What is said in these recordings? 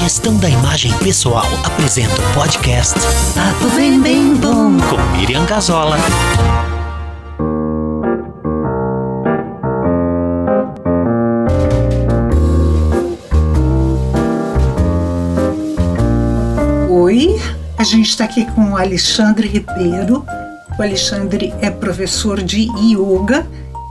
Gestão da imagem pessoal apresenta o podcast Papo Bem Bem Bom. com Miriam Gazola. Oi, a gente está aqui com o Alexandre Ribeiro. O Alexandre é professor de yoga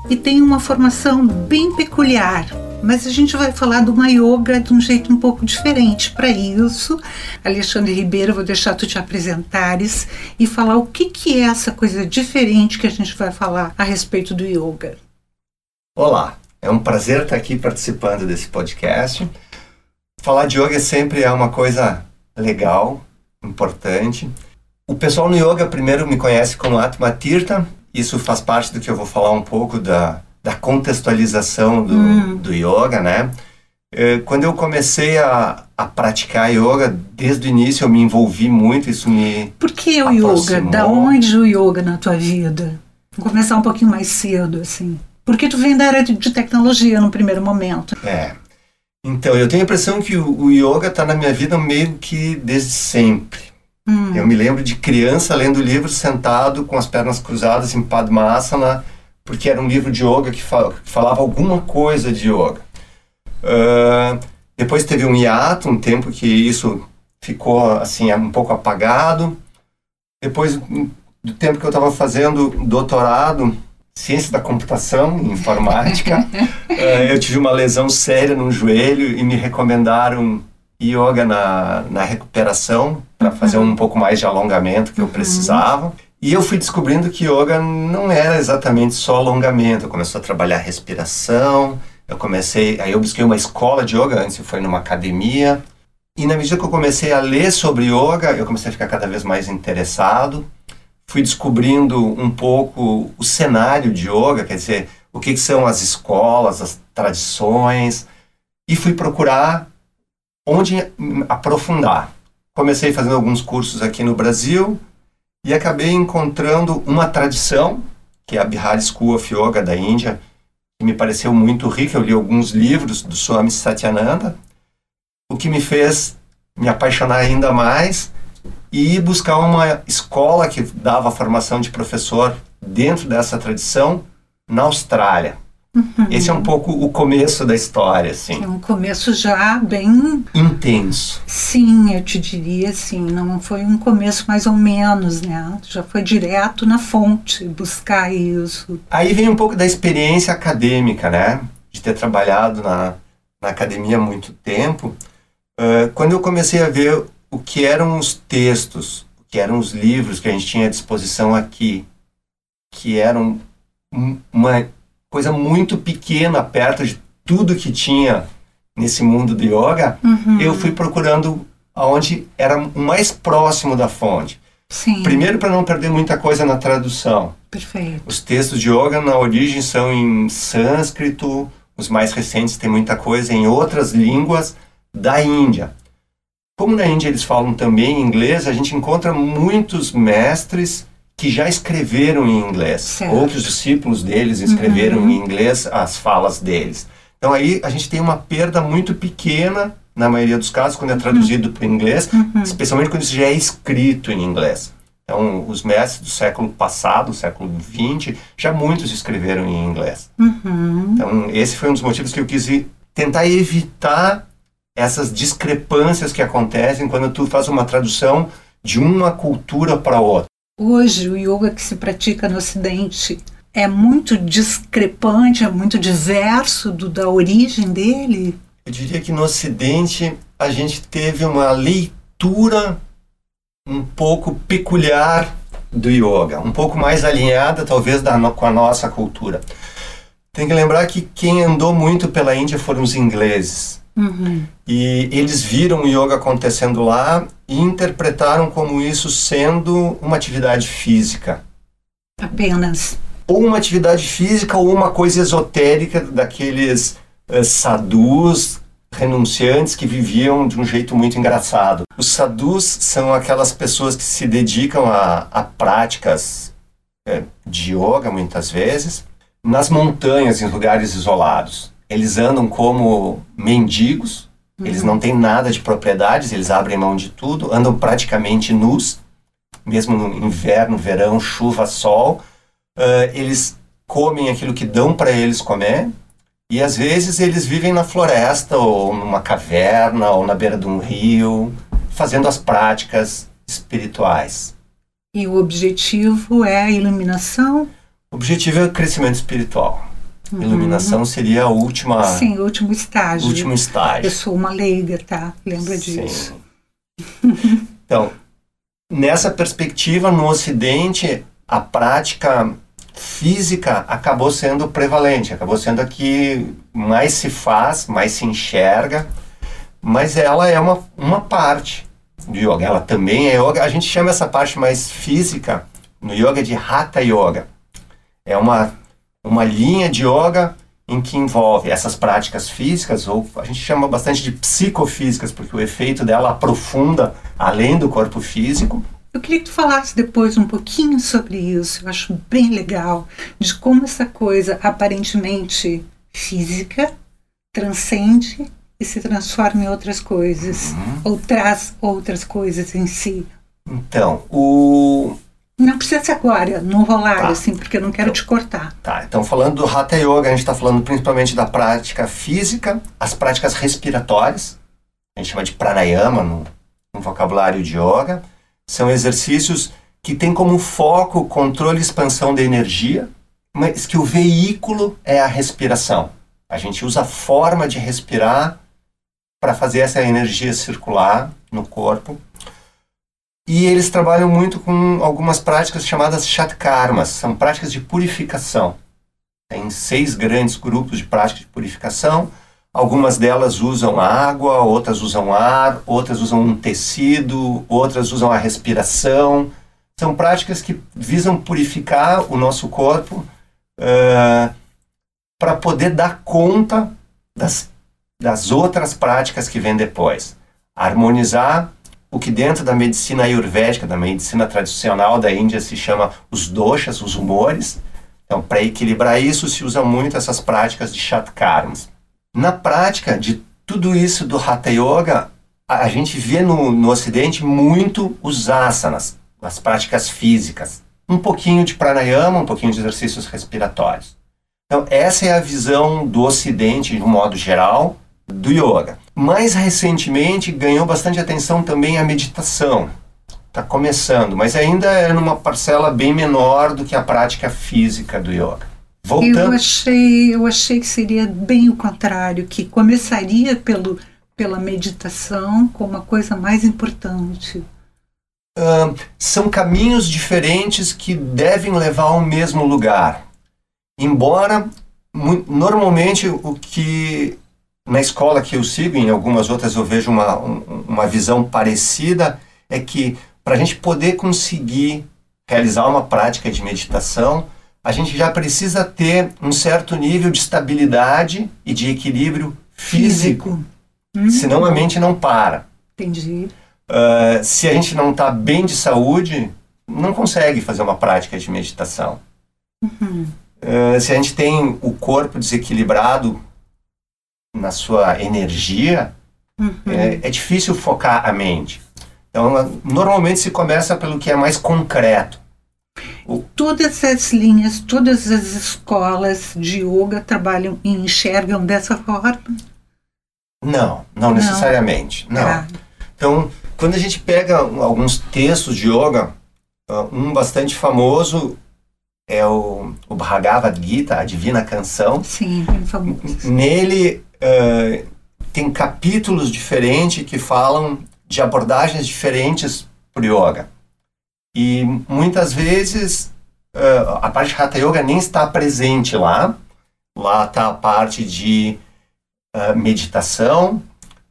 e tem uma formação bem peculiar. Mas a gente vai falar de uma yoga de um jeito um pouco diferente. Para isso, Alexandre Ribeiro, vou deixar tu te apresentares e falar o que, que é essa coisa diferente que a gente vai falar a respeito do yoga. Olá, é um prazer estar aqui participando desse podcast. Falar de yoga sempre é uma coisa legal, importante. O pessoal no yoga primeiro me conhece como Atma Tirtha, isso faz parte do que eu vou falar um pouco da, da contextualização do, Hum. do yoga, né? Eh, Quando eu comecei a, a praticar yoga, desde o início eu me envolvi muito, isso me Por que o yoga? Aproximou. Da onde o yoga na tua vida? Vou começar um pouquinho mais cedo, assim. Porque tu vem da área de, de tecnologia no primeiro momento. É. Então, eu tenho a impressão que o, o yoga está na minha vida meio que desde sempre. Hum. Eu me lembro de criança lendo livro sentado com as pernas cruzadas em Padmasana, porque era um livro de yoga que, fa- que falava alguma coisa de yoga. Ah, depois teve um hiato, um tempo que isso ficou assim um pouco apagado. Depois do tempo que eu estava fazendo doutorado, ciência da computação, em informática, eh, eu tive uma lesão séria no joelho e me recomendaram yoga na, na recuperação para fazer um pouco mais de alongamento que eu precisava. E eu fui descobrindo que yoga não era exatamente só alongamento. Eu comecei a trabalhar respiração, eu comecei, aí eu busquei uma escola de yoga, antes foi numa academia. E na medida que eu comecei a ler sobre yoga, eu comecei a ficar cada vez mais interessado. Fui descobrindo um pouco o cenário de yoga, quer dizer, o que, que são as escolas, as tradições, e fui procurar onde aprofundar. Comecei fazendo alguns cursos aqui no Brasil e acabei encontrando uma tradição, que é a Bihar School of Yoga da Índia, que me pareceu muito rica. Eu li alguns livros do Swami Satyananda, o que me fez me apaixonar ainda mais e buscar uma escola que dava formação de professor dentro dessa tradição na Austrália. Esse é um pouco o começo da história, assim, É um começo já bem. intenso. Sim, eu te diria assim. Não foi um começo mais ou menos, né? Já foi direto na fonte buscar isso. Aí vem um pouco da experiência acadêmica, né? De ter trabalhado na, na academia há muito tempo. Ah, quando eu comecei a ver o que eram os textos, o que eram os livros que a gente tinha à disposição aqui, que eram um- uma coisa muito pequena perto de tudo que tinha nesse mundo do yoga, Uhum. eu fui procurando aonde era o mais próximo da fonte. Sim, Primeiro, para não perder muita coisa na tradução. perfeito. Os textos de yoga na origem são em sânscrito, os mais recentes têm muita coisa em outras línguas da Índia. Como na Índia eles falam também inglês, a gente encontra muitos mestres que já escreveram em inglês, Certo. ou que os discípulos deles escreveram Uhum. em inglês as falas deles. Então aí a gente tem uma perda muito pequena, na maioria dos casos, quando é traduzido para o inglês, Uhum. especialmente quando isso já é escrito em inglês. Então, os mestres do século passado, século XX, já muitos escreveram em inglês. Uhum. Então, esse foi um dos motivos que eu quis tentar evitar essas discrepâncias que acontecem quando tu faz uma tradução de uma cultura para outra. Hoje, o yoga que se pratica no Ocidente é muito discrepante, é muito diverso do, da origem dele. Eu diria que no Ocidente a gente teve uma leitura um pouco peculiar do yoga, um pouco mais alinhada talvez da, com a nossa cultura. Tem que lembrar que quem andou muito pela Índia foram os ingleses. Uhum. E eles viram o yoga acontecendo lá e interpretaram como isso sendo uma atividade física. Apenas. Ou uma atividade física ou uma coisa esotérica daqueles eh, sadhus renunciantes que viviam de um jeito muito engraçado. Os sadhus são aquelas pessoas que se dedicam a, a práticas eh, de yoga, muitas vezes, nas montanhas, em lugares isolados. Eles andam como mendigos, Eles não têm nada de propriedades, eles abrem mão de tudo, andam praticamente nus, mesmo no inverno, verão, chuva, sol. Uh, eles comem aquilo que dão para eles comer, e às vezes eles vivem na floresta, ou numa caverna, ou na beira de um rio, fazendo as práticas espirituais. E o objetivo é a iluminação? O objetivo é o crescimento espiritual. Uhum. Iluminação seria a última. Sim, o último estágio. Último estágio. Eu sou uma leiga, tá? Lembra Sim. disso? então, nessa perspectiva, no Ocidente, a prática física acabou sendo prevalente, acabou sendo a que mais se faz, mais se enxerga, mas ela é uma, uma parte do yoga. Ela também é yoga. A gente chama essa parte mais física no yoga de Hatha Yoga. É uma, uma linha de yoga em que envolve essas práticas físicas, ou a gente chama bastante de psicofísicas, porque o efeito dela aprofunda além do corpo físico. Eu queria que tu falasse depois um pouquinho sobre isso. Eu acho bem legal de como essa coisa aparentemente física transcende e se transforma em outras coisas, uhum. ou traz outras coisas em si. Então, o. Não precisa ser agora, não rolar tá. assim, porque eu não quero então, te cortar. Tá, então falando do Hatha Yoga, a gente está falando principalmente da prática física, as práticas respiratórias, a gente chama de pranayama no, no vocabulário de yoga, são exercícios que têm como foco controle e expansão da energia, mas que o veículo é a respiração. A gente usa a forma de respirar para fazer essa energia circular no corpo. E eles trabalham muito com algumas práticas chamadas shatkarmas, são práticas de purificação. Tem seis grandes grupos de práticas de purificação. Algumas delas usam água, outras usam ar, outras usam um tecido, outras usam a respiração. São práticas que visam purificar o nosso corpo uh, para poder dar conta das das outras práticas que vêm depois. Harmonizar o que dentro da medicina ayurvédica, da medicina tradicional da Índia se chama os doshas, os humores. Então, para equilibrar isso, se usa muito essas práticas de shatkarmas. Na prática de tudo isso do Hatha Yoga, a, gente vê no, no Ocidente muito os asanas, as práticas físicas. Um pouquinho de pranayama, um pouquinho de exercícios respiratórios. Então, essa é a visão do Ocidente, de um modo geral, do yoga. Mais recentemente ganhou bastante atenção também a meditação. Está começando, mas ainda é numa parcela bem menor do que a prática física do yoga. Voltando... Eu achei, eu achei que seria bem o contrário, que começaria pelo, pela meditação como a coisa mais importante. Uh, são caminhos diferentes que devem levar ao mesmo lugar. Embora, normalmente, o que na escola que eu sigo, em algumas outras eu vejo uma, uma visão parecida, é que para a gente poder conseguir realizar uma prática de meditação, a gente já precisa ter um certo nível de estabilidade e de equilíbrio físico. físico. Hum, senão a mente não para. Entendi. Uh, se a gente não está bem de saúde, não consegue fazer uma prática de meditação. Uhum. Uh, se a gente tem o corpo desequilibrado na sua energia, uhum. é, é difícil focar a mente. Então, normalmente se começa pelo que é mais concreto. O... Todas as linhas, todas as escolas de yoga trabalham e enxergam dessa forma? Não, não, não. necessariamente. Não. Ah. Então, quando a gente pega alguns textos de yoga, ah, um bastante famoso é o, o Bhagavad Gita, a Divina Canção. Sim, bem famoso. Nele uh, tem capítulos diferentes que falam de abordagens diferentes para o yoga. E muitas vezes uh, a parte de Hatha Yoga nem está presente lá. Lá está a parte de uh, meditação,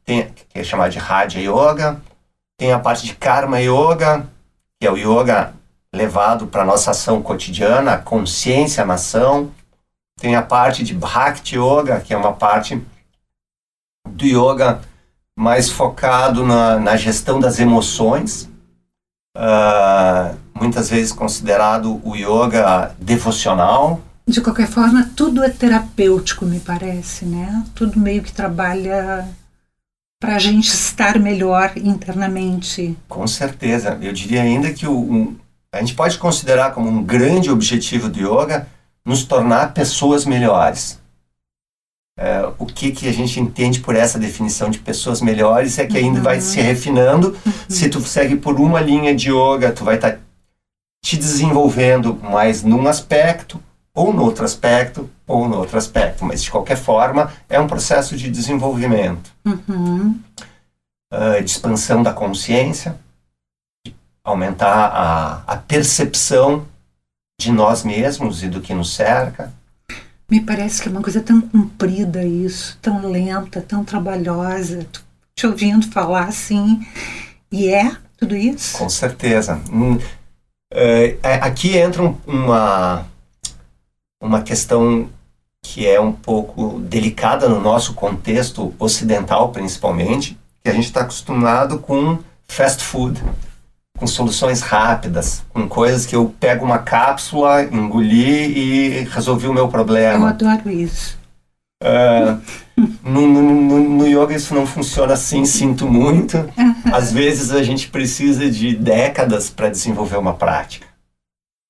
tem, que é chamada de Raja Yoga. Tem a parte de Karma Yoga, que é o yoga levado para a nossa ação cotidiana, a consciência na ação. Tem a parte de Bhakti Yoga, que é uma parte do yoga mais focado na, na gestão das emoções, uh, muitas vezes considerado o yoga devocional. De qualquer forma, tudo é terapêutico, me parece, né? Tudo meio que trabalha para a gente estar melhor internamente. Com certeza. Eu diria ainda que o, um, a gente pode considerar como um grande objetivo do yoga nos tornar pessoas melhores. É, o que, que a gente entende por essa definição de pessoas melhores é que ainda vai se refinando. Se tu segue por uma linha de yoga, tu vai estar tá te desenvolvendo mais num aspecto, ou no outro aspecto, ou no outro aspecto. Mas, de qualquer forma, é um processo de desenvolvimento, Uhum. uh, de expansão da consciência, de aumentar a, a percepção de nós mesmos e do que nos cerca. Me parece que é uma coisa tão comprida isso, tão lenta, tão trabalhosa. Tô Te ouvindo falar assim. E é tudo isso? Com certeza. Hum, é, é, aqui entra um- uma, uma questão que é um pouco delicada no nosso contexto ocidental, principalmente, que a gente está acostumado com fast food, com soluções rápidas, com coisas que eu pego uma cápsula, engoli e resolvi o meu Eu problema. adoro isso. Ah, no, no, no, yoga isso não funciona assim, sinto muito. Às vezes a gente precisa de décadas para desenvolver uma prática.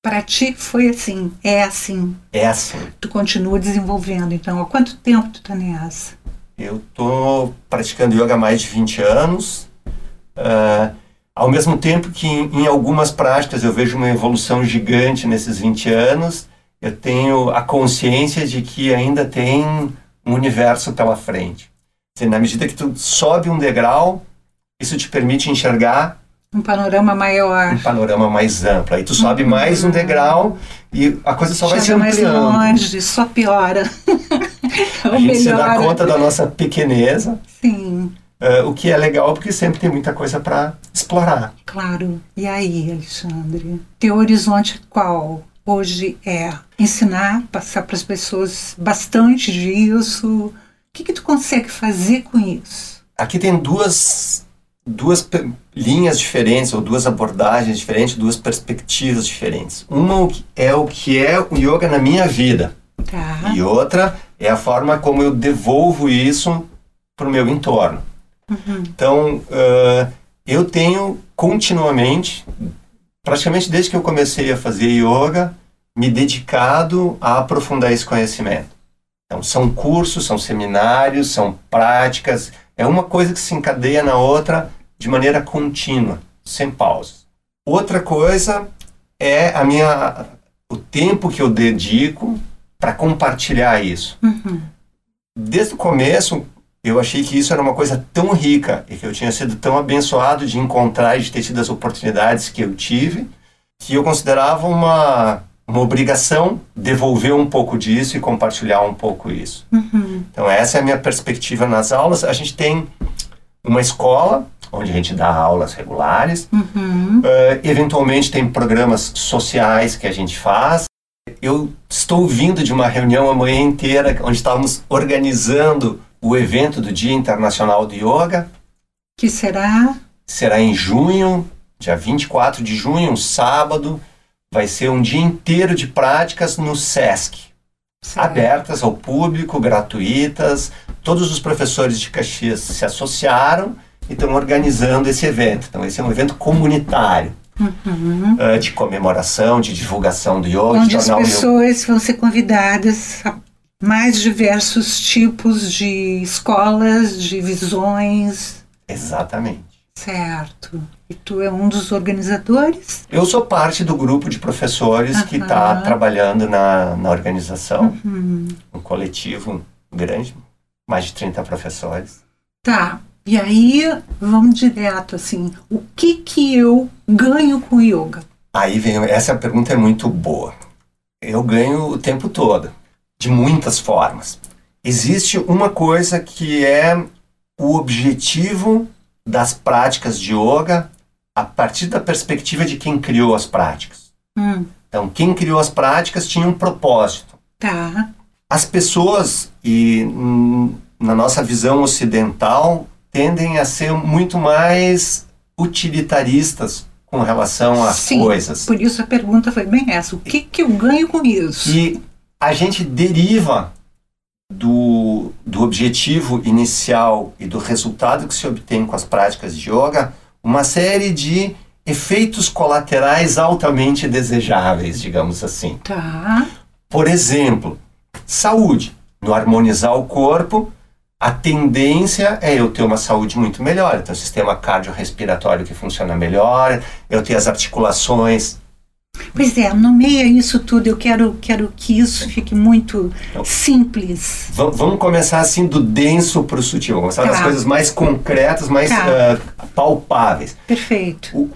Para ti foi assim, é assim. É assim. Tu continua desenvolvendo. Então, há quanto tempo tu tá nessa? Eu tô praticando yoga há mais de 20 anos. Ah, ao mesmo tempo que em, em algumas práticas eu vejo uma evolução gigante nesses 20 anos, eu tenho a consciência de que ainda tem um universo pela frente. Dizer, na medida que tu sobe um degrau, isso te permite enxergar Um panorama maior. um panorama mais amplo. Aí tu sobe mais um degrau e a coisa só vai se Chega mais ampliando. longe, só piora. A gente se dá melhora. conta da nossa pequeneza, Sim, eh, o que é legal porque sempre tem muita coisa para explorar. claro. E aí, Alexandre? Teu horizonte qual? Hoje é ensinar, passar para as pessoas bastante disso. O que, que tu consegue fazer com isso? Aqui tem duas, duas linhas diferentes, ou duas abordagens diferentes, duas perspectivas diferentes. Uma é o que é o yoga na minha vida, Tá? e outra é a forma como eu devolvo isso para o meu entorno. Então, eh, eu tenho continuamente, praticamente desde que eu comecei a fazer yoga, me dedicado a aprofundar esse conhecimento. Então, são cursos, são seminários, são práticas, é uma coisa que se encadeia na outra de maneira contínua, sem pausas. Outra coisa é a minha o tempo que eu dedico para compartilhar isso. Uhum. Desde o começo, eu achei que isso era uma coisa tão rica e que eu tinha sido tão abençoado de encontrar e de ter tido as oportunidades que eu tive, que eu considerava uma, uma obrigação devolver um pouco disso e compartilhar um pouco isso. Uhum. Então, essa é a minha perspectiva nas aulas. A gente tem uma escola onde a gente dá aulas regulares, Uhum. Uh, eventualmente tem programas sociais que a gente faz. Eu estou vindo de uma reunião a manhã inteira onde estávamos organizando o evento do Dia Internacional do Yoga. Que será? Será em junho, dia 24 de junho, um sábado. Vai ser um dia inteiro de práticas no SESC, Certo. abertas ao público, gratuitas. Todos os professores de Caxias se associaram e estão organizando esse evento. Então, esse é um evento comunitário Uhum. uh, de comemoração, de divulgação do yoga, de Onde as pessoas vão ser convidadas a mais diversos tipos de escolas, de visões. Exatamente. Certo. E tu é um dos organizadores? Eu sou parte do grupo de professores que está trabalhando na, na organização, Uhum. um coletivo grande, mais de 30 professores. Tá. E aí, vamos direto assim. O que que eu ganho com o yoga? Aí vem, essa pergunta é muito boa. Eu ganho o tempo todo, de muitas formas. Existe uma coisa que é o objetivo das práticas de yoga a partir da perspectiva de quem criou as práticas. Hum, Então, quem criou as práticas tinha um propósito. tá. As pessoas, e na nossa visão ocidental, tendem a ser muito mais utilitaristas com relação às Sim, coisas. Por isso a pergunta foi bem essa. O que que eu ganho com isso? E a gente deriva do, do objetivo inicial e do resultado que se obtém com as práticas de yoga uma série de efeitos colaterais altamente desejáveis, digamos assim. Tá. Por exemplo, saúde. No harmonizar o corpo, a tendência é eu ter uma saúde muito melhor. Então, sistema cardiorrespiratório que funciona melhor, eu ter as articulações. Pois é, nomeia isso tudo. Eu quero, quero que isso fique muito Então, simples. Va- vamos começar assim do denso para o sutil. Vamos começar das Tá. coisas mais concretas, mais Tá. ah, palpáveis. Perfeito.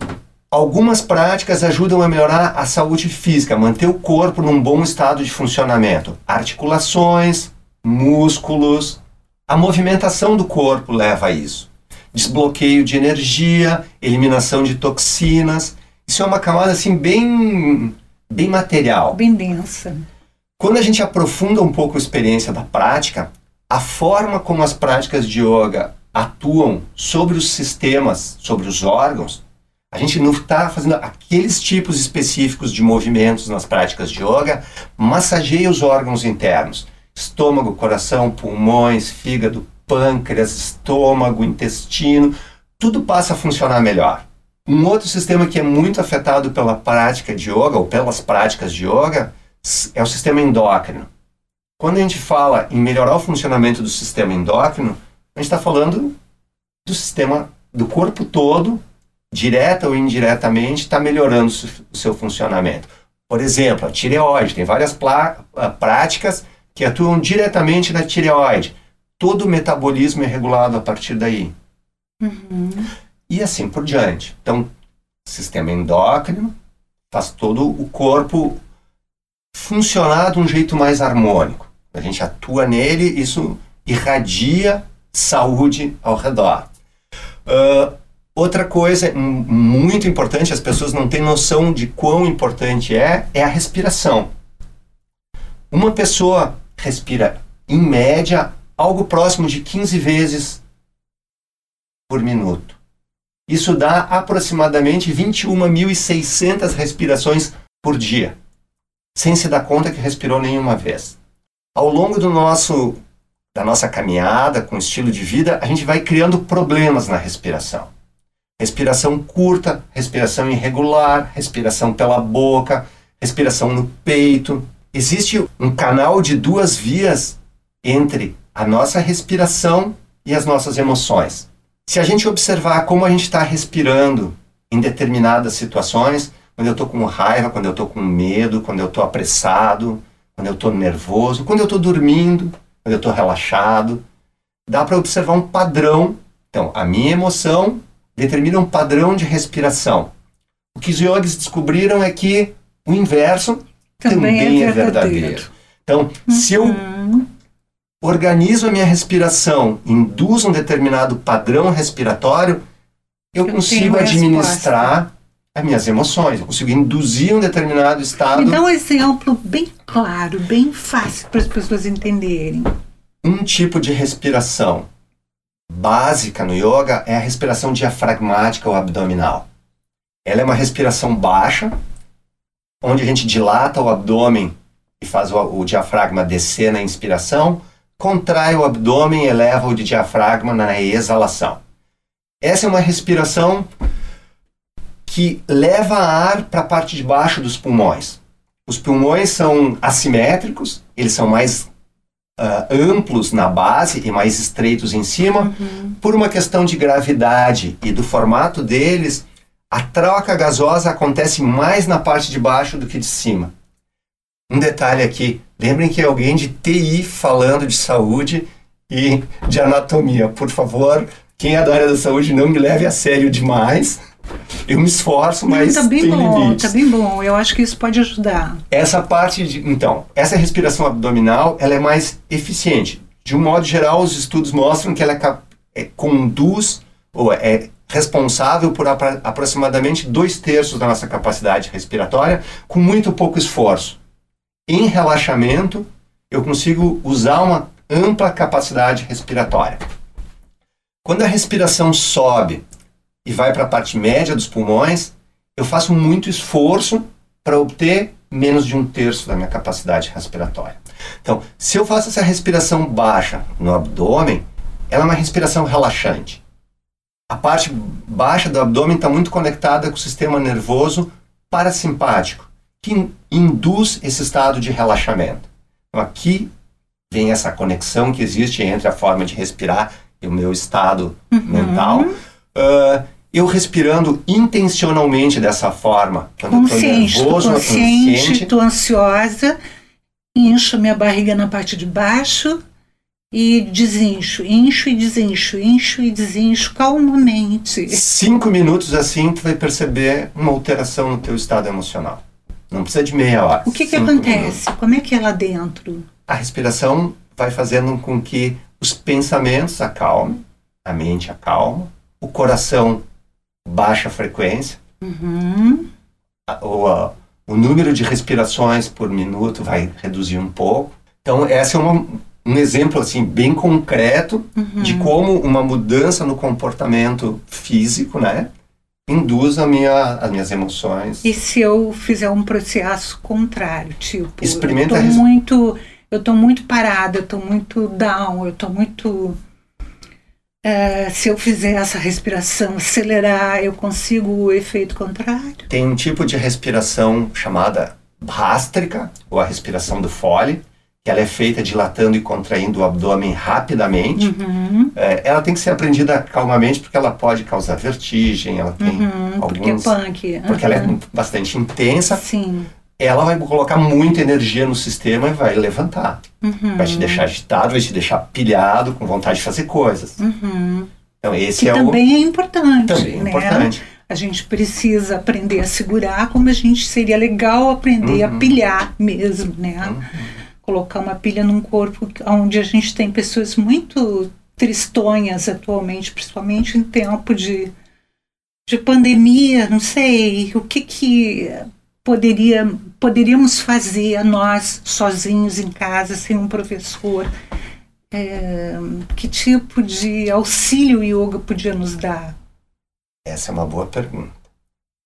Algumas práticas ajudam a melhorar a saúde física, manter o corpo num bom estado de funcionamento. Articulações, músculos, a movimentação do corpo leva a isso. Desbloqueio de energia, eliminação de toxinas. Isso é uma camada assim bem bem material. Bem densa. Quando a gente aprofunda um pouco a experiência da prática, a forma como as práticas de yoga atuam sobre os sistemas, sobre os órgãos, a gente não está fazendo aqueles tipos específicos de movimentos nas práticas de yoga, massageia os órgãos internos. Estômago, coração, pulmões, fígado, pâncreas, estômago, intestino, tudo passa a funcionar melhor. Um outro sistema que é muito afetado pela prática de yoga, ou pelas práticas de yoga, é o sistema endócrino. Quando a gente fala em melhorar o funcionamento do sistema endócrino, a gente está falando do sistema do corpo todo, direta ou indiretamente, está melhorando o seu funcionamento. Por exemplo, a tireoide. Tem várias ah, práticas que atuam diretamente na tireoide. Todo o metabolismo é regulado a partir daí. E assim por diante. Então, sistema endócrino faz todo o corpo funcionar de um jeito mais harmônico. A gente atua nele, isso irradia saúde ao redor. Ah, outra coisa muito importante, as pessoas não têm noção de quão importante é, é a respiração. Uma pessoa respira, em média, algo próximo de 15 vezes por minuto. Isso dá aproximadamente 21.600 respirações por dia, sem se dar conta que respirou nenhuma vez. Ao longo do nosso da nossa caminhada com estilo de vida, a gente vai criando problemas na respiração. Respiração curta, respiração irregular, respiração pela boca, respiração no peito. Existe um canal de duas vias entre a nossa respiração e as nossas emoções. Se a gente observar como a gente está respirando em determinadas situações, quando eu estou com raiva, quando eu estou com medo, quando eu estou apressado, quando eu estou nervoso, quando eu estou dormindo, quando eu estou relaxado, dá para observar um padrão. Então, a minha emoção determina um padrão de respiração. O que os yogis descobriram é que o inverso Também, também, é é verdadeiro. verdadeiro. Então, se eu organizo a minha respiração, induzo um determinado padrão respiratório, eu, Eu consigo administrar as minhas emoções, eu consigo induzir um determinado estado. Me dá um exemplo bem claro, bem fácil para as pessoas entenderem. Um tipo de respiração básica no yoga é a respiração diafragmática ou abdominal. Ela é uma respiração baixa, onde a gente dilata o abdômen e faz o, o diafragma descer na inspiração, contrai o abdômen e eleva o diafragma na exalação. Essa é uma respiração que leva ar para a parte de baixo dos pulmões. Os pulmões são assimétricos, eles são mais ah, amplos na base e mais estreitos em cima. Por uma questão de gravidade e do formato deles, a troca gasosa acontece mais na parte de baixo do que de cima. Um detalhe aqui, lembrem que é alguém de TI falando de saúde e de anatomia. Por favor, quem é da área da saúde não me leve a sério demais. Eu me esforço, mas tá bem tem bom, limites. tá bem bom. Eu acho que isso pode ajudar. Essa parte de, então, essa respiração abdominal, ela é mais eficiente. De um modo geral, os estudos mostram que ela é é, conduz ou é responsável por apra- aproximadamente dois terços da nossa capacidade respiratória, com muito pouco esforço. Em relaxamento, eu consigo usar uma ampla capacidade respiratória. Quando a respiração sobe e vai para a parte média dos pulmões, eu faço muito esforço para obter menos de um terço da minha capacidade respiratória. Então, se eu faço essa respiração baixa no abdômen, ela é uma respiração relaxante. A parte baixa do abdômen está muito conectada com o sistema nervoso parasimpático, que induz esse estado de relaxamento. Então, aqui vem essa conexão que existe entre a forma de respirar e o meu estado uhum. mental. Uh, eu respirando intencionalmente dessa forma, quando consciente, eu tô nervoso, tô consciente, tô ansiosa, incho minha barriga na parte de baixo e desincho, incho e desincho, incho e desincho calmamente. Cinco minutos assim, tu vai perceber uma alteração no teu estado emocional. Não precisa de meia hora. O que que acontece? Minutos. Como é que é lá dentro? A respiração vai fazendo com que os pensamentos acalmem, a mente acalma, o coração baixa frequência, uhum. o, a, o número de respirações por minuto vai reduzir um pouco. Então, essa é uma, um exemplo assim bem concreto uhum. de como uma mudança no comportamento físico, né, induz a minha, as minhas emoções. E se eu fizer um processo contrário, tipo, Experimenta eu tô muito, eu tô muito parada, eu tô muito down, eu tô muito é, se eu fizer essa respiração, acelerar, eu consigo o efeito contrário? Tem um tipo de respiração chamada bástrica, ou a respiração do Foley, que ela é feita dilatando e contraindo o abdômen rapidamente. Uhum. É, ela tem que ser aprendida calmamente porque ela pode causar vertigem, ela tem uhum, alguns... Porque é punk. Uhum. Porque ela é bastante intensa. Sim ela vai colocar muita energia no sistema e vai levantar. Uhum. Vai te deixar agitado, vai te deixar pilhado, com vontade de fazer coisas. Uhum. Então esse que é também o... é importante. Também é né? importante. A gente precisa aprender a segurar, como a gente seria legal aprender uhum. a pilhar mesmo, né? Colocar uma pilha num corpo onde a gente tem pessoas muito tristonhas atualmente, principalmente em tempo de, de pandemia, não sei, o que que poderia, poderíamos fazer nós sozinhos em casa, sem um professor? É, que tipo de auxílio o yoga podia nos dar? Essa é uma boa pergunta.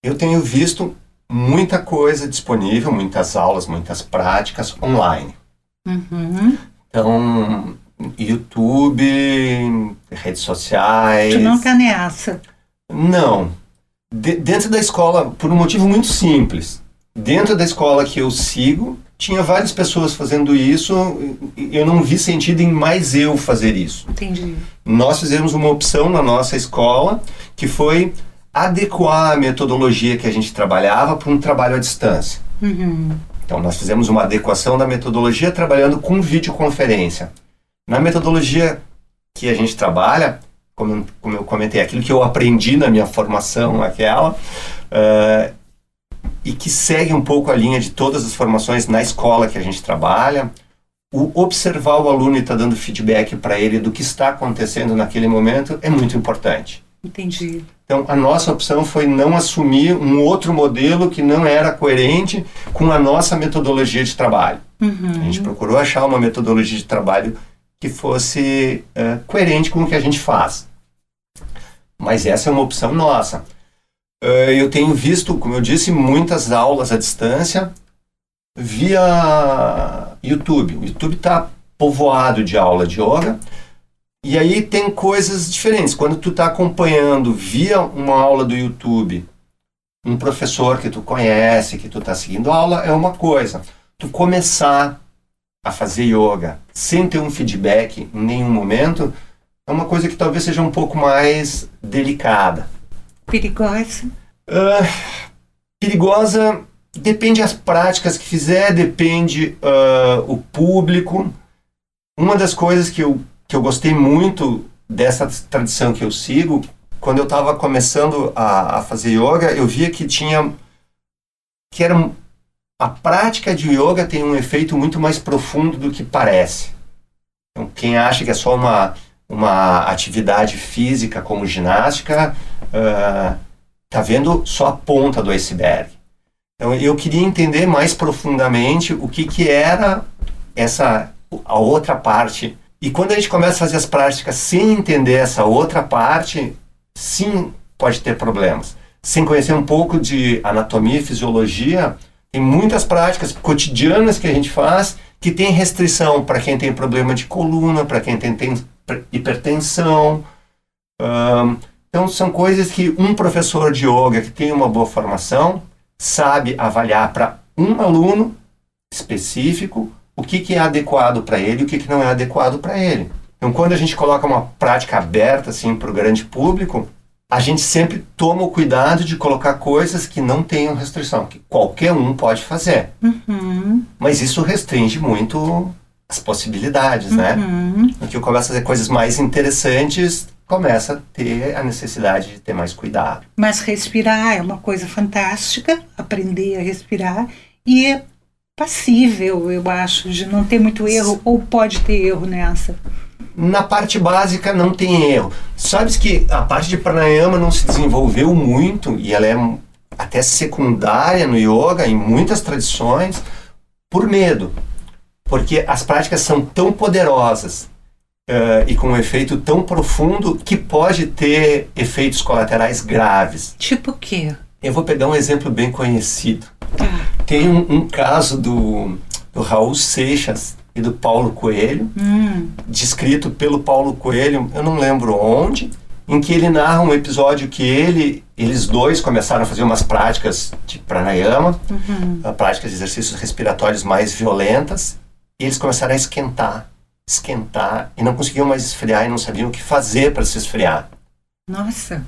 Eu tenho visto muita coisa disponível, muitas aulas, muitas práticas online. Uhum. Então, YouTube, redes sociais. Tu não nessa? Não. De, dentro da escola, por um motivo muito simples dentro da escola que eu sigo, tinha várias pessoas fazendo isso, eu não vi sentido em mais eu fazer isso. Entendi. Nós fizemos uma opção na nossa escola que foi adequar a metodologia que a gente trabalhava para um trabalho à distância. Uhum. Então, nós fizemos uma adequação da metodologia trabalhando com videoconferência. Na metodologia que a gente trabalha, como, como eu comentei, aquilo que eu aprendi na minha formação, aquela, uh, e que segue um pouco a linha de todas as formações na escola que a gente trabalha. O observar o aluno e estar tá dando feedback para ele do que está acontecendo naquele momento é muito importante. Entendi. Então, a nossa opção foi não assumir um outro modelo que não era coerente com a nossa metodologia de trabalho. Uhum. A gente procurou achar uma metodologia de trabalho que fosse uh, coerente com o que a gente faz. Mas essa é uma opção nossa. Uh, eu tenho visto, como eu disse, muitas aulas à distância via YouTube. O YouTube está povoado de aula de yoga. E aí tem coisas diferentes. Quando tu está acompanhando via uma aula do YouTube, um professor que tu conhece, que tu está seguindo a aula, é uma coisa. Tu começar a fazer yoga sem ter um feedback em nenhum momento, é uma coisa que talvez seja um pouco mais delicada. Perigosa? Uh, perigosa depende as práticas que fizer, depende uh, o público. Uma das coisas que eu, que eu gostei muito dessa tradição que eu sigo, quando eu estava começando a, a fazer yoga, eu via que tinha que era a prática de yoga tem um efeito muito mais profundo do que parece. Então, quem acha que é só uma uma atividade física como ginástica, uh, tá vendo só a ponta do iceberg. Então eu queria entender mais profundamente o que, que era essa a outra parte. E quando a gente começa a fazer as práticas sem entender essa outra parte, sim, pode ter problemas. Sem conhecer um pouco de anatomia e fisiologia, Tem muitas práticas cotidianas que a gente faz que tem restrição para quem tem problema de coluna, para quem tem, tem hipertensão. Então, são coisas que um professor de yoga que tem uma boa formação sabe avaliar para um aluno específico o que, que é adequado para ele e o que, que não é adequado para ele. Então, quando a gente coloca uma prática aberta assim para o grande público, a gente sempre toma o cuidado de colocar coisas que não tenham restrição, que qualquer um pode fazer. Uhum. Mas isso restringe muito as possibilidades, né? Uhum. No que eu começo a fazer coisas mais interessantes, começa a ter a necessidade de ter mais cuidado. Mas respirar é uma coisa fantástica, aprender a respirar e passível, eu acho, de não ter muito erro ou pode ter erro nessa. Na parte básica não tem erro. Sabes que a parte de pranayama não se desenvolveu muito e ela é até secundária no yoga em muitas tradições por medo, porque as práticas são tão poderosas Uh, e com um efeito tão profundo que pode ter efeitos colaterais graves. Tipo o quê? Eu vou pegar um exemplo bem conhecido. Tá. Tem um, um caso do, do Raul Seixas e do Paulo Coelho, Hum. descrito pelo Paulo Coelho, eu não lembro onde, em que ele narra um episódio que ele, eles dois começaram a fazer umas práticas de pranayama, Uhum. uh, práticas de exercícios respiratórios mais violentas, e eles começaram a esquentar, esquentar, e não conseguiam mais esfriar e não sabiam o que fazer para se esfriar. Nossa.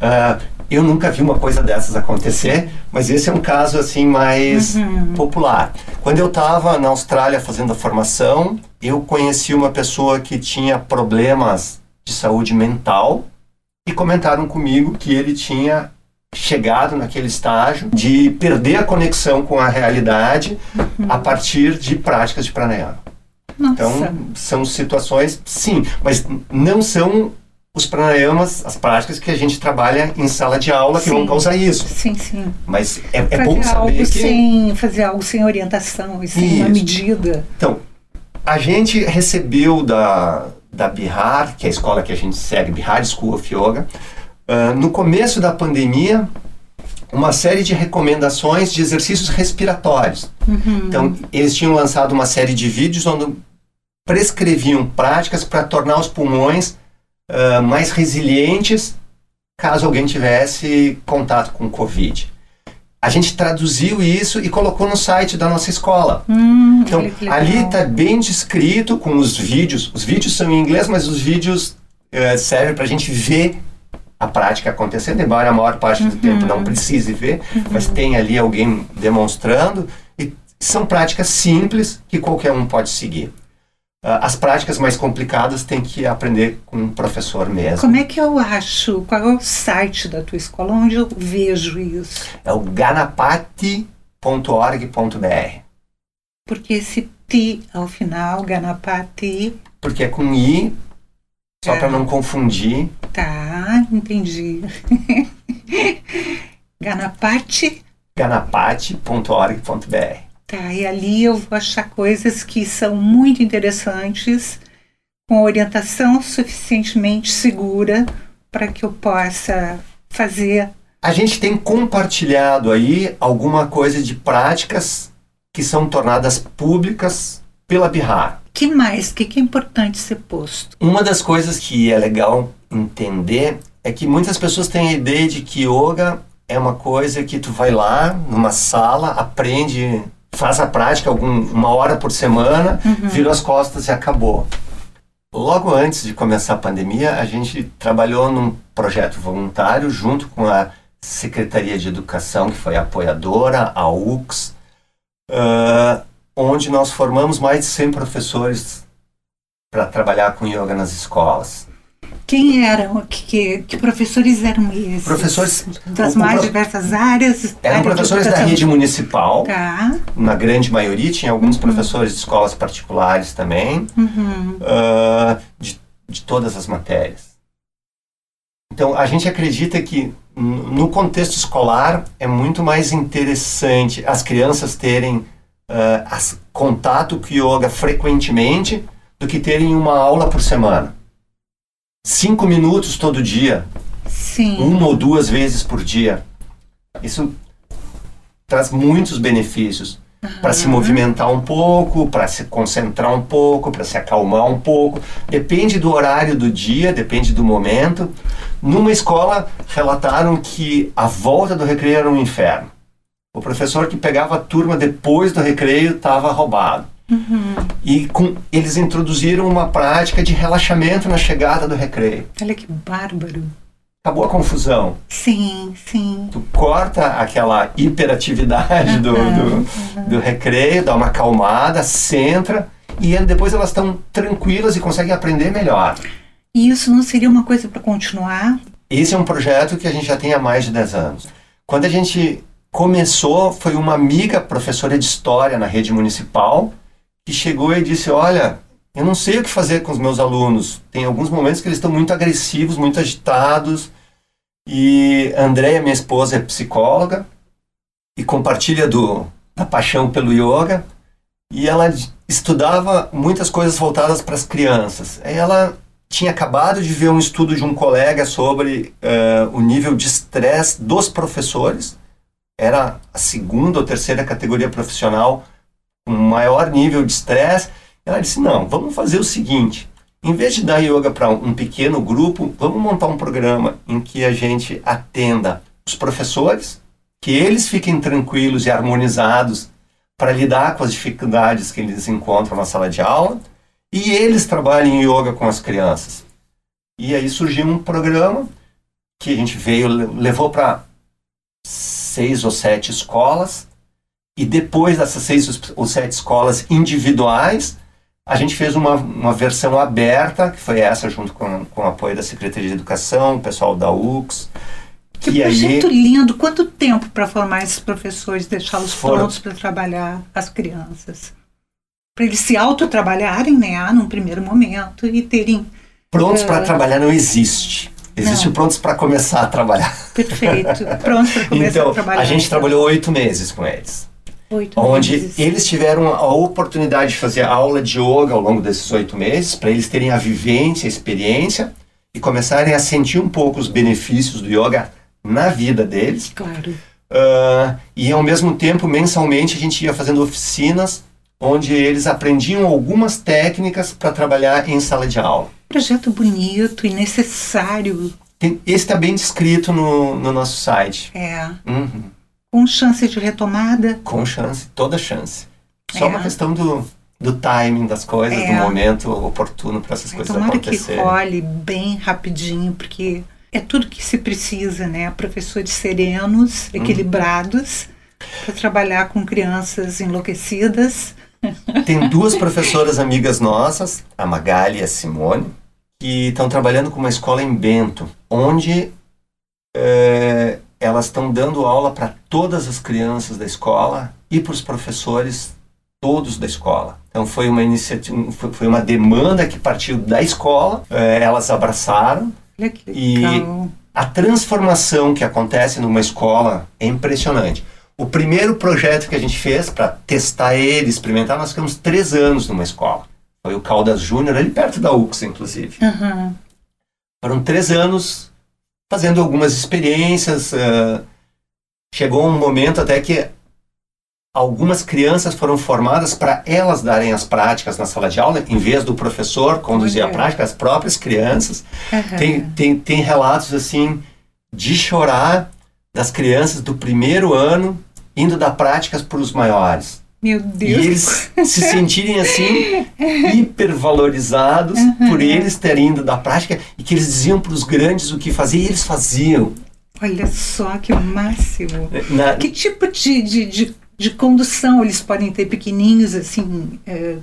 Uh, eu nunca vi uma coisa dessas acontecer, mas esse é um caso assim mais Uhum. popular. Quando eu estava na Austrália fazendo a formação, eu conheci uma pessoa que tinha problemas de saúde mental e comentaram comigo que ele tinha chegado naquele estágio de perder a conexão com a realidade a partir de práticas de pranayama. Nossa. Então, são situações, sim, mas não são os pranayamas, as práticas que a gente trabalha em sala de aula que Sim. vão causar isso. sim, sim. Mas é, é bom saber algo que. sem fazer algo sem orientação e sem uma Isso. medida. Então, a gente recebeu da, da Bihar, que é a escola que a gente segue, Bihar School of Yoga, ah, no começo da pandemia, uma série de recomendações de exercícios respiratórios. Então, eles tinham lançado uma série de vídeos onde prescreviam práticas para tornar os pulmões ah, mais resilientes caso alguém tivesse contato com Covid. A gente traduziu isso e colocou no site da nossa escola. Hum, Então, ali está bem descrito com os vídeos. Os vídeos são em inglês, mas os vídeos eh, servem para a gente ver a prática acontecendo, embora a maior parte do tempo não precise ver, mas tem ali alguém demonstrando. E são práticas simples que qualquer um pode seguir. Ah, as práticas mais complicadas tem que aprender com um professor mesmo. Como é que eu acho? Qual é o site da tua escola onde eu vejo isso? É o ganapati.org.br, Porque esse T ao final, Ganapati, porque é com I, só É. para não confundir. tá, entendi. Ganapati, ganapati.org.br. tá, e ali eu vou achar coisas que são muito interessantes, com orientação suficientemente segura para que eu possa fazer. A gente tem compartilhado aí alguma coisa de práticas que são tornadas públicas pela Bihar. que mais? O que, que é importante ser posto? Uma das coisas que é legal entender é que muitas pessoas têm a ideia de que yoga é uma coisa que tu vai lá numa sala, aprende, faz a prática algum, uma hora por semana, vira as costas e acabou. Logo antes de começar a pandemia, a gente trabalhou num projeto voluntário junto com a Secretaria de Educação, que foi a apoiadora, a UX, ah, onde nós formamos mais de 100 professores para trabalhar com yoga nas escolas. Quem eram? Que, que, professores eram esses? Professores das o- o mais pro- diversas áreas? eram área professores da rede municipal, Tá. na grande maioria, tinha alguns professores de escolas particulares também, Uhum. ah, de, de todas as matérias. Então, a gente acredita que no contexto escolar é muito mais interessante as crianças terem ah, as- contato com yoga frequentemente do que terem uma aula por semana. Cinco minutos todo dia, Sim. uma ou duas vezes por dia. Isso traz muitos benefícios para se movimentar um pouco, para se concentrar um pouco, para se acalmar um pouco. Depende do horário do dia, depende do momento. Numa escola, relataram que a volta do recreio era um inferno. O professor que pegava a turma depois do recreio estava roubado. Uhum. E com, eles introduziram uma prática de relaxamento na chegada do recreio. Olha que bárbaro. Acabou a confusão. Sim, sim. Tu corta aquela hiperatividade do, do, do recreio, dá uma acalmada, centra, e depois elas estão tranquilas e conseguem aprender melhor. E isso não seria uma coisa para continuar? Esse é um projeto que a gente já tem há mais de 10 anos. Quando a gente começou, foi uma amiga professora de história na rede municipal que chegou e disse: Olha, eu não sei o que fazer com os meus alunos. Tem alguns momentos que eles estão muito agressivos, muito agitados. E Andréia, minha esposa, é psicóloga e compartilha do, da paixão pelo yoga. E ela estudava muitas coisas voltadas para as crianças. Ela tinha acabado de ver um estudo de um colega sobre uh, o nível de estresse dos professores. Era a segunda ou terceira categoria profissional com maior nível de estresse. Ela disse: não, vamos fazer o seguinte. Em vez de dar yoga para um pequeno grupo, vamos montar um programa em que a gente atenda os professores, que eles fiquem tranquilos e harmonizados para lidar com as dificuldades que eles encontram na sala de aula, e eles trabalhem yoga com as crianças. E aí surgiu um programa que a gente veio, levou para seis ou sete escolas, e depois dessas seis ou sete escolas individuais, a gente fez uma, uma versão aberta, que foi essa, junto com, com o apoio da Secretaria de Educação, o pessoal da UX. Que e projeto aí, lindo! Quanto tempo para formar esses professores, deixá-los prontos para trabalhar as crianças? Para eles se autotrabalharem, né, num primeiro momento, e terem. prontos É. para trabalhar não existe. Existe Não. prontos para começar a trabalhar. Perfeito, prontos para começar Então, a trabalhar. a gente trabalhou oito meses com eles. Oito onde meses. eles tiveram a oportunidade de fazer aula de yoga ao longo desses oito meses, para eles terem a vivência, a experiência e começarem a sentir um pouco os benefícios do yoga na vida deles. Claro. Ah, e ao mesmo tempo, mensalmente, a gente ia fazendo oficinas onde eles aprendiam algumas técnicas para trabalhar em sala de aula. Projeto bonito e necessário. Tem- esse está bem descrito no, no nosso site. É. Uhum. Com chance de retomada. Com chance, toda chance. Só É. uma questão do, do timing das coisas, É. do momento oportuno para essas coisas Tomara que acontecerem. role bem rapidinho, porque é tudo que se precisa, né? Professores serenos, Uhum. equilibrados, para trabalhar com crianças enlouquecidas. Tem duas professoras amigas nossas, a Magali e a Simone, que estão trabalhando com uma escola em Bento, onde é, elas estão dando aula para todas as crianças da escola e para os professores todos da escola. Então foi uma iniciativa, foi uma demanda que partiu da escola, é, elas abraçaram E- a transformação que acontece numa escola é impressionante. O primeiro projeto que a gente fez para testar ele, experimentar, nós ficamos três anos numa escola. Foi o Caldas Júnior, ali perto da UX, inclusive. Aham. Foram três anos fazendo algumas experiências. eh, chegou um momento até que algumas crianças foram formadas para elas darem as práticas na sala de aula, em vez do professor conduzir a prática, as próprias crianças. Aham. Tem, tem, tem relatos assim de chorar das crianças do primeiro ano indo dar práticas para os maiores. Meu E Deus. eles se sentirem assim hipervalorizados por eles terem ido dar prática e que eles diziam para os grandes o que fazer e eles faziam. Olha só que máximo. Na- Que tipo de, de, de, de condução eles podem ter pequenininhos, assim? é,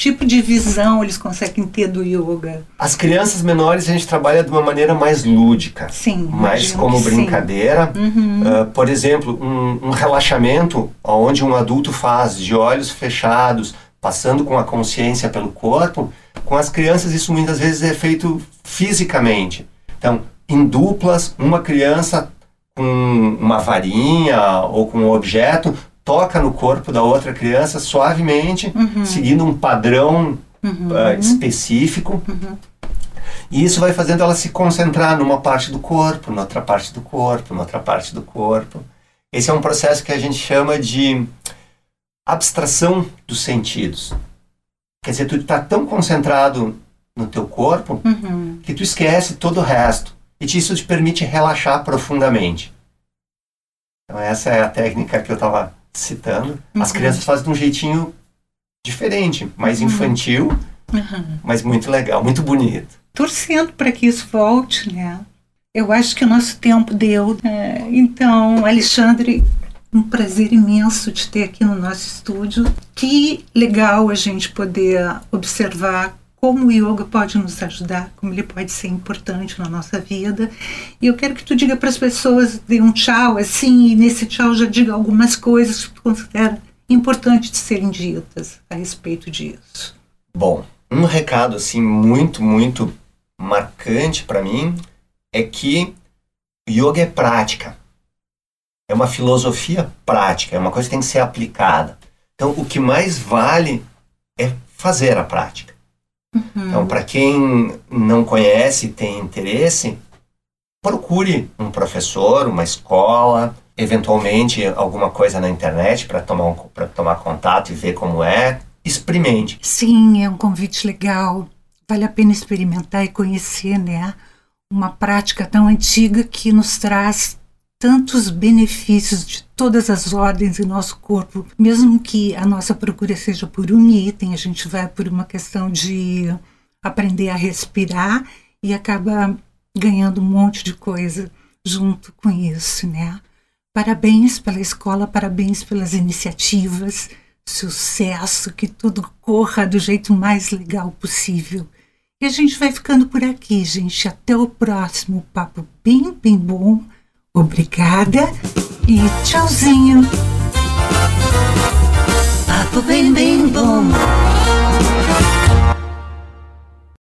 tipo de visão eles conseguem ter do yoga? as crianças menores a gente trabalha de uma maneira mais lúdica. Sim. mais como brincadeira. Uhum. Ah, por exemplo, um, um relaxamento onde um adulto faz de olhos fechados, passando com a consciência pelo corpo, com as crianças isso muitas vezes é feito fisicamente. Então, em duplas, uma criança com uma varinha ou com um objeto toca no corpo da outra criança suavemente, seguindo um padrão ah, específico. E isso vai fazendo ela se concentrar numa parte do corpo, noutra parte do corpo, noutra parte do corpo. Esse é um processo que a gente chama de abstração dos sentidos. Quer dizer, tu está tão concentrado no teu corpo Uhum. que tu esquece todo o resto. E isso te permite relaxar profundamente. Então essa é a técnica que eu estava citando. As Uhum. crianças fazem de um jeitinho diferente, mais infantil, Uhum. mas muito legal, muito bonito. torcendo para que isso volte, né? Eu acho que o nosso tempo deu. né? Então, Alexandre, um prazer imenso te ter aqui no nosso estúdio. Que legal a gente poder observar como o yoga pode nos ajudar, como ele pode ser importante na nossa vida. E eu quero que tu diga para as pessoas, dê um tchau assim, e nesse tchau já diga algumas coisas que tu considera importantes de serem ditas a respeito disso. Bom, um recado assim muito, muito marcante para mim é que yoga é prática. É uma filosofia prática, é uma coisa que tem que ser aplicada. Então, o que mais vale é fazer a prática. Então, para quem não conhece e tem interesse, procure um professor, uma escola, eventualmente alguma coisa na internet para tomar, pra tomar contato e ver como é. Experimente. Sim, é um convite legal. Vale a pena experimentar e conhecer, né? Uma prática tão antiga que nos traz tantos benefícios de todas as ordens em nosso corpo. Mesmo que a nossa procura seja por um item, a gente vai por uma questão de aprender a respirar e acaba ganhando um monte de coisa junto com isso, né? Parabéns pela escola, parabéns pelas iniciativas, sucesso, que tudo corra do jeito mais legal possível. E a gente vai ficando por aqui, gente. Até o próximo papo bem, bem bom. Obrigada e tchauzinho. Papo bem, bem bom.